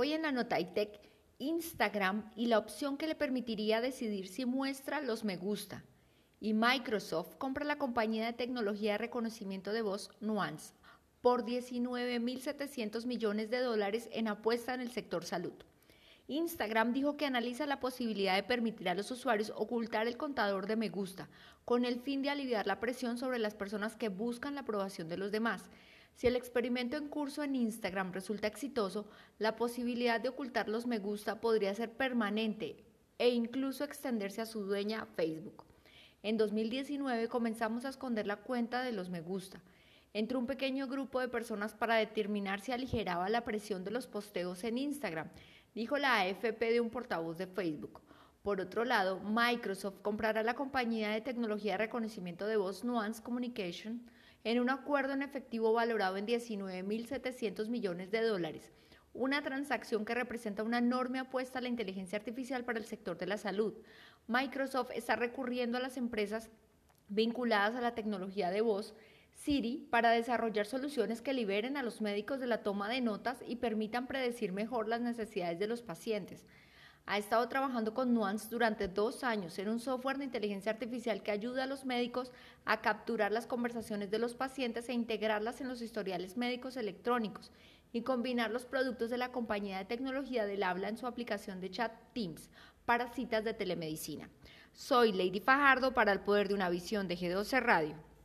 Hoy en la nota ITEC, Instagram y la opción que le permitiría decidir si muestra los me gusta. Y Microsoft compra la compañía de tecnología de reconocimiento de voz Nuance por 19.700 millones de dólares en apuesta en el sector salud. Instagram dijo que analiza la posibilidad de permitir a los usuarios ocultar el contador de me gusta, con el fin de aliviar la presión sobre las personas que buscan la aprobación de los demás. Si el experimento en curso en Instagram resulta exitoso, la posibilidad de ocultar los me gusta podría ser permanente e incluso extenderse a su dueña Facebook. En 2019 comenzamos a esconder la cuenta de los me gusta entre un pequeño grupo de personas para determinar si aligeraba la presión de los posteos en Instagram dijo la AFP de un portavoz de Facebook. Por otro lado, Microsoft comprará la compañía de tecnología de reconocimiento de voz Nuance Communication en un acuerdo en efectivo valorado en 19.700 millones de dólares, una transacción que representa una enorme apuesta a la inteligencia artificial para el sector de la salud. Microsoft está recurriendo a las empresas vinculadas a la tecnología de voz Siri para desarrollar soluciones que liberen a los médicos de la toma de notas y permitan predecir mejor las necesidades de los pacientes. Ha estado trabajando con Nuance durante dos años en un software de inteligencia artificial que ayuda a los médicos a capturar las conversaciones de los pacientes e integrarlas en los historiales médicos electrónicos y combinar los productos de la compañía de tecnología del habla en su aplicación de chat Teams para citas de telemedicina. Soy Lady Fajardo para el Poder de una Visión de G12 Radio.